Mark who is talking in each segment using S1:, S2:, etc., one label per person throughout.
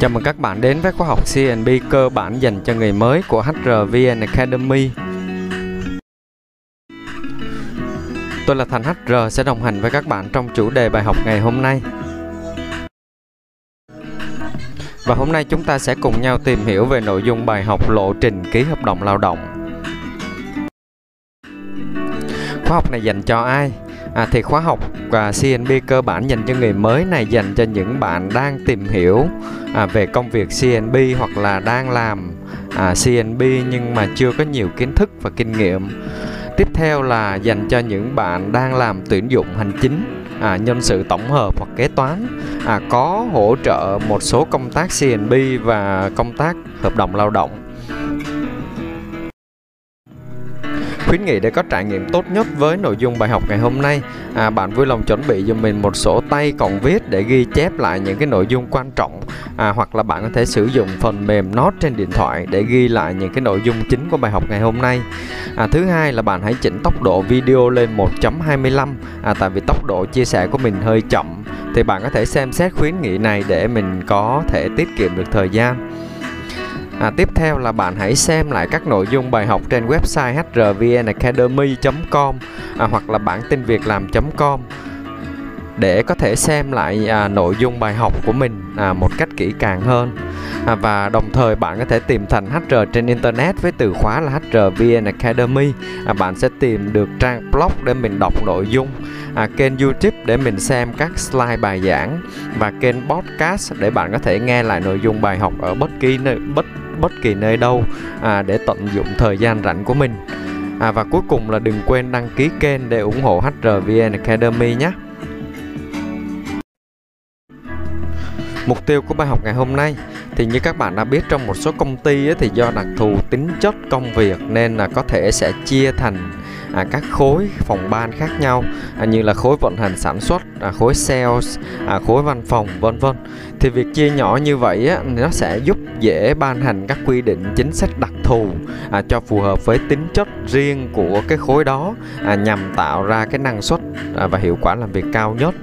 S1: Chào mừng các bạn đến với khóa học CNB cơ bản dành cho người mới của HRVN Academy. Tôi là Thành HR sẽ đồng hành với các bạn trong chủ đề bài học ngày hôm nay. Và hôm nay chúng ta sẽ cùng nhau tìm hiểu về nội dung bài học lộ trình ký hợp đồng lao động. Khóa học này dành cho ai? À, thì khóa học và CNB cơ bản dành cho người mới này dành cho những bạn đang tìm hiểu à, về công việc CNB hoặc là đang làm à, CNB nhưng mà chưa có nhiều kiến thức và kinh nghiệm. Tiếp theo là dành cho những bạn đang làm tuyển dụng hành chính, à, nhân sự tổng hợp hoặc kế toán, à, có hỗ trợ một số công tác CNB và công tác hợp đồng lao động khuyến nghị để có trải nghiệm tốt nhất với nội dung bài học ngày hôm nay. À, bạn vui lòng chuẩn bị cho mình một sổ tay cộng viết để ghi chép lại những cái nội dung quan trọng. À, hoặc là bạn có thể sử dụng phần mềm note trên điện thoại để ghi lại những cái nội dung chính của bài học ngày hôm nay. À, thứ hai là bạn hãy chỉnh tốc độ video lên 1.25 à, tại vì tốc độ chia sẻ của mình hơi chậm thì bạn có thể xem xét khuyến nghị này để mình có thể tiết kiệm được thời gian. À, tiếp theo là bạn hãy xem lại các nội dung bài học trên website hrvnacademy.com à, hoặc là bản tin việc làm.com để có thể xem lại à, nội dung bài học của mình à, một cách kỹ càng hơn à, và đồng thời bạn có thể tìm thành HR trên internet với từ khóa là HRVN Academy. À, bạn sẽ tìm được trang blog để mình đọc nội dung. À, kênh YouTube để mình xem các slide bài giảng. Và kênh podcast để bạn có thể nghe lại nội dung bài học ở bất kỳ nơi bất bất kỳ nơi đâu à, để tận dụng thời gian rảnh của mình. À, và cuối cùng là đừng quên đăng ký kênh để ủng hộ HRVN Academy nhé. Mục tiêu của bài học ngày hôm nay thì như các bạn đã biết trong một số công ty thì do đặc thù tính chất công việc nên là có thể sẽ chia thành à, các khối phòng ban khác nhau à, như là khối vận hành sản xuất, à, khối sales, à, khối văn phòng vân vân. Thì việc chia nhỏ như vậy á, nó sẽ giúp dễ ban hành các quy định chính sách đặc thù à, cho phù hợp với tính chất riêng của cái khối đó à, nhằm tạo ra cái năng suất à, và hiệu quả làm việc cao nhất.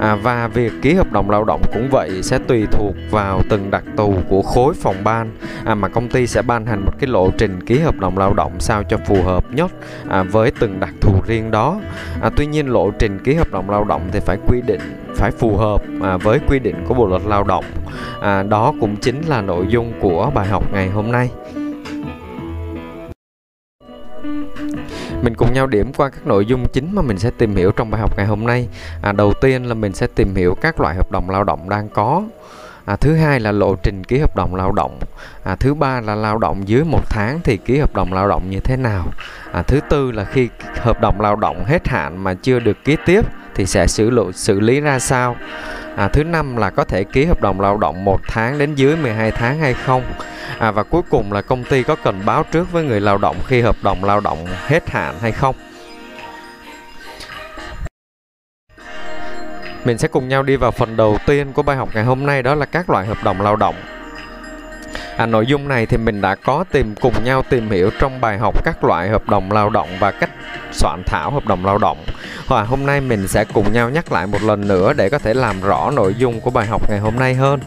S1: À, và việc ký hợp đồng lao động cũng vậy sẽ tùy thuộc vào từng đặc thù của khối phòng ban à, mà công ty sẽ ban hành một cái lộ trình ký hợp đồng lao động sao cho phù hợp nhất à, với từng đặc thù riêng đó. À, tuy nhiên lộ trình ký hợp đồng lao động thì phải quy định phải phù hợp à, với quy định của bộ luật lao động. À, đó cũng chính là nội dung của bài học ngày hôm nay. Mình cùng nhau điểm qua các nội dung chính mà mình sẽ tìm hiểu trong bài học ngày hôm nay. À, đầu tiên là mình sẽ tìm hiểu các loại hợp đồng lao động đang có à, thứ hai là lộ trình ký hợp đồng lao động. À, thứ ba là lao động dưới một tháng thì ký hợp đồng lao động như thế nào. À, thứ tư là khi hợp đồng lao động hết hạn mà chưa được ký tiếp thì sẽ xử lộ xử lý ra sao. À, thứ năm là có thể ký hợp đồng lao động một tháng đến dưới 12 tháng hay không. À, và cuối cùng là công ty có cần báo trước với người lao động khi hợp đồng lao động hết hạn hay không. Mình sẽ cùng nhau đi vào phần đầu tiên của bài học ngày hôm nay đó là các loại hợp đồng lao động. À, nội dung này thì mình đã có tìm cùng nhau tìm hiểu trong bài học các loại hợp đồng lao động và cách soạn thảo hợp đồng lao động. Và hôm nay mình sẽ cùng nhau nhắc lại một lần nữa để có thể làm rõ nội dung của bài học ngày hôm nay hơn.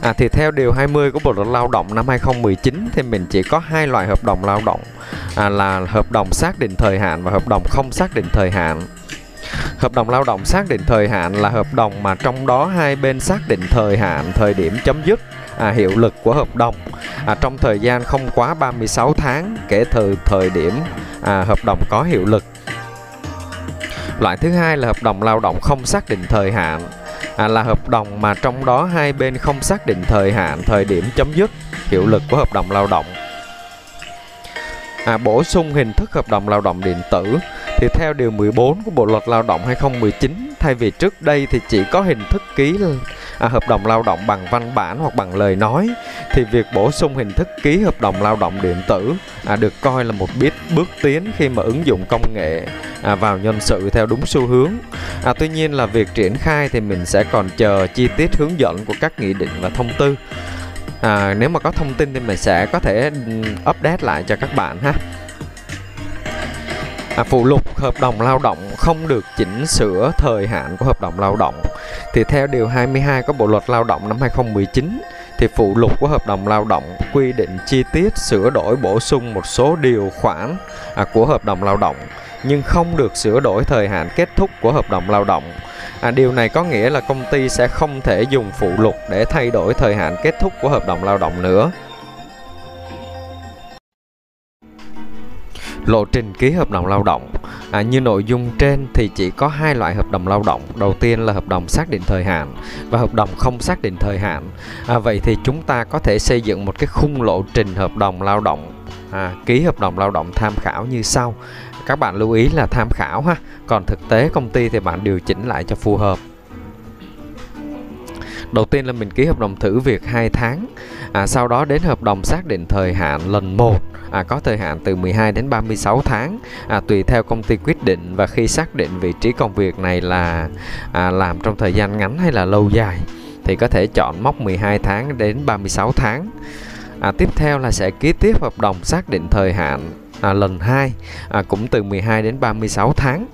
S1: À, thì theo điều 20 của Bộ luật Lao động năm 2019 thì mình chỉ có hai loại hợp đồng lao động à, là hợp đồng xác định thời hạn và hợp đồng không xác định thời hạn. Hợp đồng lao động xác định thời hạn là hợp đồng mà trong đó hai bên xác định thời hạn, thời điểm chấm dứt à, hiệu lực của hợp đồng à, trong thời gian không quá 36 tháng kể từ thời điểm à, hợp đồng có hiệu lực. Loại thứ hai là hợp đồng lao động không xác định thời hạn à, là hợp đồng mà trong đó hai bên không xác định thời hạn, thời điểm chấm dứt hiệu lực của hợp đồng lao động. À, bổ sung hình thức hợp đồng lao động điện tử thì theo điều 14 của Bộ luật Lao động 2019 thay vì trước đây thì chỉ có hình thức ký à, hợp đồng lao động bằng văn bản hoặc bằng lời nói thì việc bổ sung hình thức ký hợp đồng lao động điện tử à, được coi là một biết bước tiến khi mà ứng dụng công nghệ à, vào nhân sự theo đúng xu hướng. À, tuy nhiên là việc triển khai thì mình sẽ còn chờ chi tiết hướng dẫn của các nghị định và thông tư. À, nếu mà có thông tin thì mình sẽ có thể ừ, update lại cho các bạn ha à, phụ lục hợp đồng lao động không được chỉnh sửa thời hạn của hợp đồng lao động thì theo điều 22 của Bộ luật Lao động năm 2019 thì phụ lục của hợp đồng lao động quy định chi tiết sửa đổi bổ sung một số điều khoản à, của hợp đồng lao động nhưng không được sửa đổi thời hạn kết thúc của hợp đồng lao động. À, điều này có nghĩa là công ty sẽ không thể dùng phụ lục để thay đổi thời hạn kết thúc của hợp đồng lao động nữa. Lộ trình ký hợp đồng lao động. À, Như nội dung trên thì chỉ có hai loại hợp đồng lao động. Đầu tiên là hợp đồng xác định thời hạn và hợp đồng không xác định thời hạn. À, Vậy thì chúng ta có thể xây dựng một cái khung lộ trình hợp đồng lao động à, Ký hợp đồng lao động tham khảo như sau. Các bạn lưu ý là tham khảo ha. Còn thực tế công ty thì bạn điều chỉnh lại cho phù hợp. Đầu tiên là mình ký hợp đồng thử việc 2 tháng. À, Sau đó đến hợp đồng xác định thời hạn lần 1 à, có thời hạn từ 12 đến 36 tháng. À, tùy theo công ty quyết định và khi xác định vị trí công việc này là à, làm trong thời gian ngắn hay là lâu dài thì có thể chọn mốc 12 tháng đến 36 tháng. À, tiếp theo là sẽ ký tiếp hợp đồng xác định thời hạn à, lần 2 à, cũng từ 12 đến 36 tháng.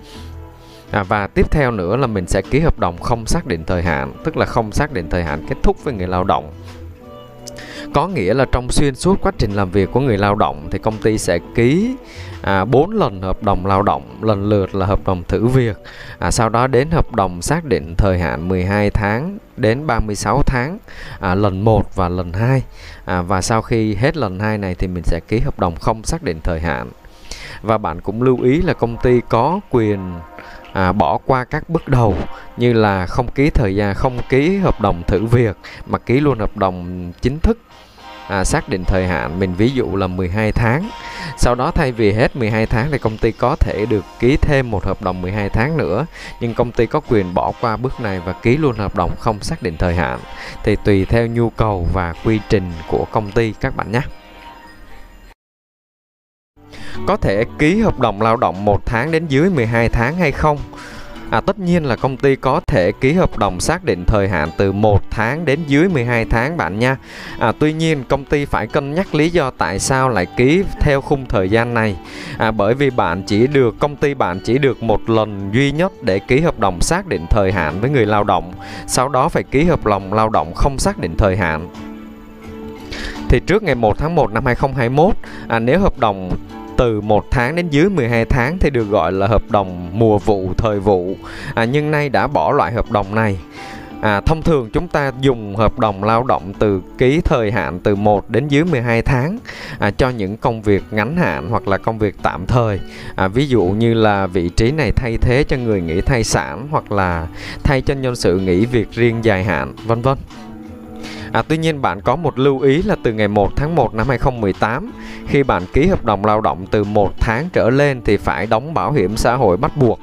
S1: À, và tiếp theo nữa là mình sẽ ký hợp đồng không xác định thời hạn, tức là không xác định thời hạn kết thúc với người lao động. Có nghĩa là trong xuyên suốt quá trình làm việc của người lao động thì công ty sẽ ký à, 4 lần hợp đồng lao động lần lượt là hợp đồng thử việc. À, sau đó đến hợp đồng xác định thời hạn 12 tháng đến 36 tháng à, lần 1 và lần 2 à, và sau khi hết lần 2 này thì mình sẽ ký hợp đồng không xác định thời hạn. Và bạn cũng lưu ý là công ty có quyền à, bỏ qua các bước đầu như là không ký thời gian không ký hợp đồng thử việc mà ký luôn hợp đồng chính thức à, xác định thời hạn mình ví dụ là 12 tháng. Sau đó thay vì hết 12 tháng thì công ty có thể được ký thêm một hợp đồng 12 tháng nữa nhưng công ty có quyền bỏ qua bước này và ký luôn hợp đồng không xác định thời hạn. Thì tùy theo nhu cầu và quy trình của công ty các bạn nhé có thể ký hợp đồng lao động một tháng đến dưới 12 tháng hay không À, tất nhiên là công ty có thể ký hợp đồng xác định thời hạn từ 1 tháng đến dưới 12 tháng bạn nha. À, tuy nhiên công ty phải cân nhắc lý do tại sao lại ký theo khung thời gian này. À, bởi vì bạn chỉ được công ty bạn chỉ được một lần duy nhất để ký hợp đồng xác định thời hạn với người lao động. Sau đó phải ký hợp đồng lao động không xác định thời hạn. Thì trước ngày 1 tháng 1 năm 2021, à, nếu hợp đồng từ 1 tháng đến dưới 12 tháng thì được gọi là hợp đồng mùa vụ thời vụ à, nhưng nay đã bỏ loại hợp đồng này À, thông thường chúng ta dùng hợp đồng lao động từ ký thời hạn từ 1 đến dưới 12 tháng à, cho những công việc ngắn hạn hoặc là công việc tạm thời. À, ví dụ như là vị trí này thay thế cho người nghỉ thai sản hoặc là thay cho nhân sự nghỉ việc riêng dài hạn, vân vân. À, tuy nhiên bạn có một lưu ý là từ ngày 1 tháng 1 năm 2018 khi bạn ký hợp đồng lao động từ 1 tháng trở lên thì phải đóng bảo hiểm xã hội bắt buộc.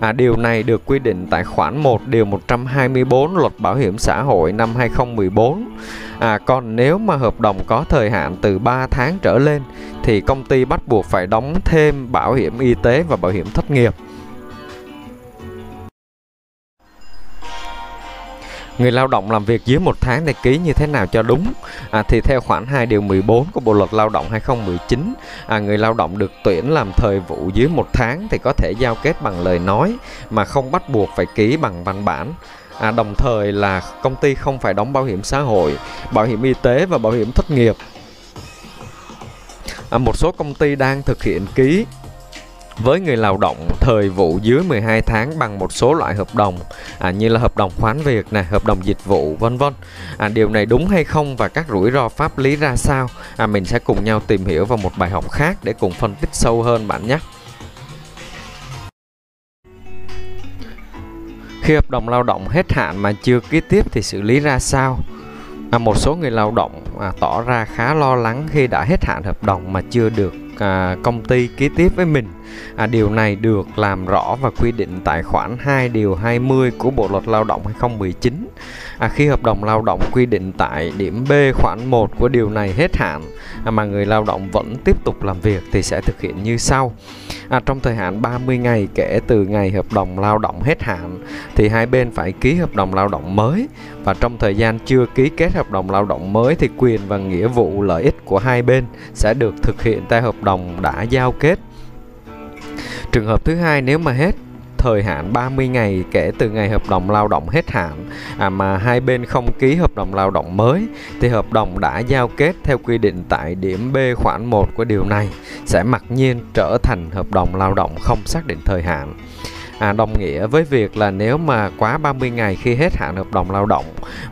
S1: À, điều này được quy định tại khoản 1 điều 124 luật bảo hiểm xã hội năm 2014. À, còn nếu mà hợp đồng có thời hạn từ 3 tháng trở lên thì công ty bắt buộc phải đóng thêm bảo hiểm y tế và bảo hiểm thất nghiệp. Người lao động làm việc dưới một tháng thì ký như thế nào cho đúng? À, thì theo khoản 2 điều 14 của Bộ luật Lao động 2019, à, người lao động được tuyển làm thời vụ dưới một tháng thì có thể giao kết bằng lời nói mà không bắt buộc phải ký bằng văn bản. À, đồng thời là công ty không phải đóng bảo hiểm xã hội, bảo hiểm y tế và bảo hiểm thất nghiệp. À, một số công ty đang thực hiện ký với người lao động thời vụ dưới 12 tháng bằng một số loại hợp đồng à, như là hợp đồng khoán việc này, hợp đồng dịch vụ vân vân. À, điều này đúng hay không và các rủi ro pháp lý ra sao? À, mình sẽ cùng nhau tìm hiểu vào một bài học khác để cùng phân tích sâu hơn bạn nhé. Khi hợp đồng lao động hết hạn mà chưa ký tiếp thì xử lý ra sao? À, một số người lao động à, tỏ ra khá lo lắng khi đã hết hạn hợp đồng mà chưa được à, công ty ký tiếp với mình. À, điều này được làm rõ và quy định tại khoản 2 điều 20 của Bộ luật Lao động 2019. À, khi hợp đồng lao động quy định tại điểm B khoản 1 của điều này hết hạn à, mà người lao động vẫn tiếp tục làm việc thì sẽ thực hiện như sau. À, trong thời hạn 30 ngày kể từ ngày hợp đồng lao động hết hạn thì hai bên phải ký hợp đồng lao động mới. Và trong thời gian chưa ký kết hợp đồng lao động mới thì quyền và nghĩa vụ lợi ích của hai bên sẽ được thực hiện theo hợp đồng đã giao kết. Trường hợp thứ hai nếu mà hết thời hạn 30 ngày kể từ ngày hợp đồng lao động hết hạn. À, mà hai bên không ký hợp đồng lao động mới thì hợp đồng đã giao kết theo quy định tại điểm B khoản 1 của điều này sẽ mặc nhiên trở thành hợp đồng lao động không xác định thời hạn. À, đồng nghĩa với việc là nếu mà quá 30 ngày khi hết hạn hợp đồng lao động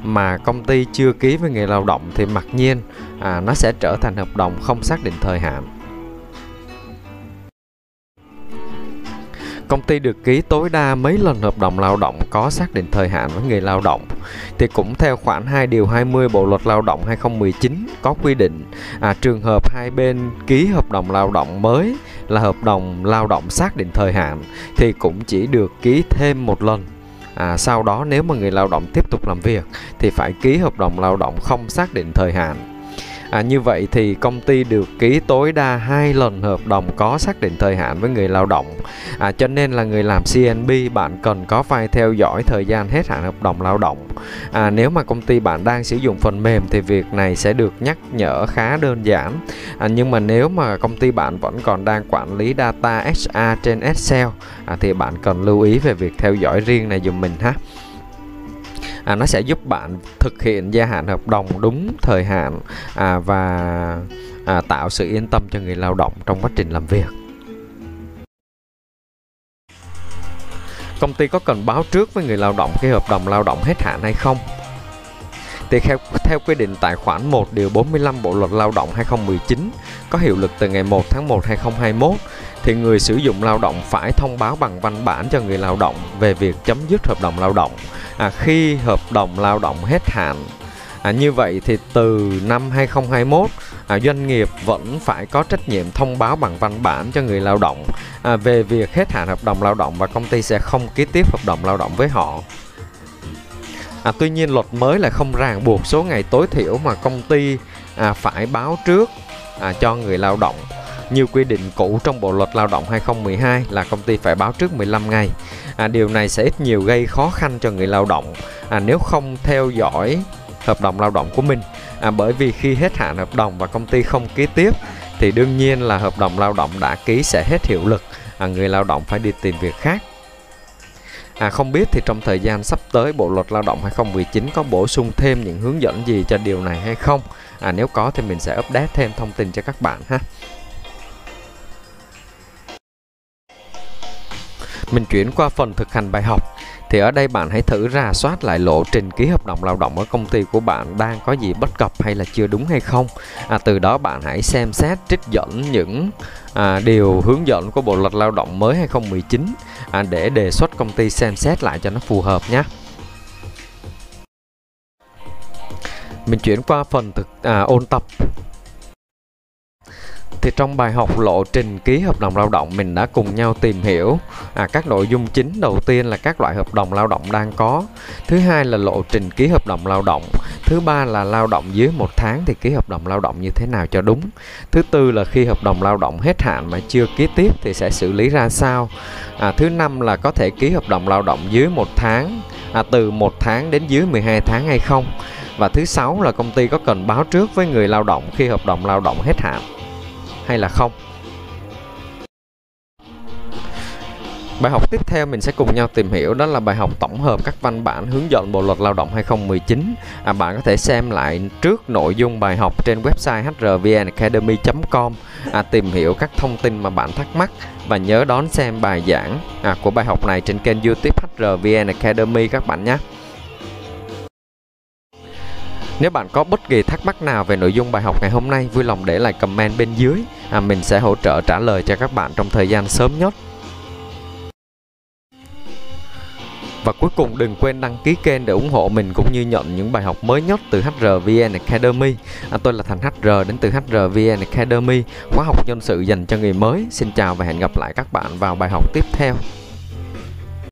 S1: mà công ty chưa ký với người lao động thì mặc nhiên à, nó sẽ trở thành hợp đồng không xác định thời hạn. Công ty được ký tối đa mấy lần hợp đồng lao động có xác định thời hạn với người lao động. Thì cũng theo khoản 2 điều 20 Bộ luật Lao động 2019 có quy định à, trường hợp hai bên ký hợp đồng lao động mới là hợp đồng lao động xác định thời hạn thì cũng chỉ được ký thêm một lần. À, sau đó nếu mà người lao động tiếp tục làm việc thì phải ký hợp đồng lao động không xác định thời hạn. À, như vậy thì công ty được ký tối đa hai lần hợp đồng có xác định thời hạn với người lao động. À, cho nên là người làm CNB bạn cần có file theo dõi thời gian hết hạn hợp đồng lao động. À, nếu mà công ty bạn đang sử dụng phần mềm thì việc này sẽ được nhắc nhở khá đơn giản. À, nhưng mà nếu mà công ty bạn vẫn còn đang quản lý data HR trên Excel à, thì bạn cần lưu ý về việc theo dõi riêng này dùm mình ha à, nó sẽ giúp bạn thực hiện gia hạn hợp đồng đúng thời hạn à, và à, tạo sự yên tâm cho người lao động trong quá trình làm việc. Công ty có cần báo trước với người lao động khi hợp đồng lao động hết hạn hay không? Thì theo, theo quy định tại khoản 1 điều 45 Bộ luật Lao động 2019 có hiệu lực từ ngày 1 tháng 1 2021 thì người sử dụng lao động phải thông báo bằng văn bản cho người lao động về việc chấm dứt hợp đồng lao động à, khi hợp đồng lao động hết hạn. À, như vậy thì từ năm 2021 à, doanh nghiệp vẫn phải có trách nhiệm thông báo bằng văn bản cho người lao động à, về việc hết hạn hợp đồng lao động và công ty sẽ không ký tiếp hợp đồng lao động với họ. À, tuy nhiên luật mới là không ràng buộc số ngày tối thiểu mà công ty à, phải báo trước à, cho người lao động như quy định cũ trong Bộ luật Lao động 2012 là công ty phải báo trước 15 ngày. À, điều này sẽ ít nhiều gây khó khăn cho người lao động à, nếu không theo dõi hợp đồng lao động của mình. À, bởi vì khi hết hạn hợp đồng và công ty không ký tiếp thì đương nhiên là hợp đồng lao động đã ký sẽ hết hiệu lực. À, người lao động phải đi tìm việc khác. À, không biết thì trong thời gian sắp tới Bộ luật Lao động 2019 có bổ sung thêm những hướng dẫn gì cho điều này hay không? À, nếu có thì mình sẽ update thêm thông tin cho các bạn ha. Mình chuyển qua phần thực hành bài học. Thì ở đây bạn hãy thử rà soát lại lộ trình ký hợp đồng lao động ở công ty của bạn đang có gì bất cập hay là chưa đúng hay không. À, từ đó bạn hãy xem xét trích dẫn những à, điều hướng dẫn của bộ luật lao động mới 2019 à, để đề xuất công ty xem xét lại cho nó phù hợp nhé. Mình chuyển qua phần thực à, ôn tập thì trong bài học lộ trình ký hợp đồng lao động mình đã cùng nhau tìm hiểu à, các nội dung chính đầu tiên là các loại hợp đồng lao động đang có. Thứ hai là lộ trình ký hợp đồng lao động. Thứ ba là lao động dưới một tháng thì ký hợp đồng lao động như thế nào cho đúng. Thứ tư là khi hợp đồng lao động hết hạn mà chưa ký tiếp thì sẽ xử lý ra sao. À, thứ năm là có thể ký hợp đồng lao động dưới một tháng à, từ một tháng đến dưới 12 tháng hay không. Và thứ sáu là công ty có cần báo trước với người lao động khi hợp đồng lao động hết hạn hay là không Bài học tiếp theo mình sẽ cùng nhau tìm hiểu đó là bài học tổng hợp các văn bản hướng dẫn Bộ luật Lao động 2019. À, bạn có thể xem lại trước nội dung bài học trên website hrvnacademy.com à, tìm hiểu các thông tin mà bạn thắc mắc và nhớ đón xem bài giảng à, của bài học này trên kênh YouTube HRVN Academy các bạn nhé. Nếu bạn có bất kỳ thắc mắc nào về nội dung bài học ngày hôm nay, vui lòng để lại comment bên dưới. À, mình sẽ hỗ trợ trả lời cho các bạn trong thời gian sớm nhất. Và cuối cùng đừng quên đăng ký kênh để ủng hộ mình cũng như nhận những bài học mới nhất từ HRVN Academy. À, tôi là Thành HR đến từ HRVN Academy, khóa học nhân sự dành cho người mới. Xin chào và hẹn gặp lại các bạn vào bài học tiếp theo.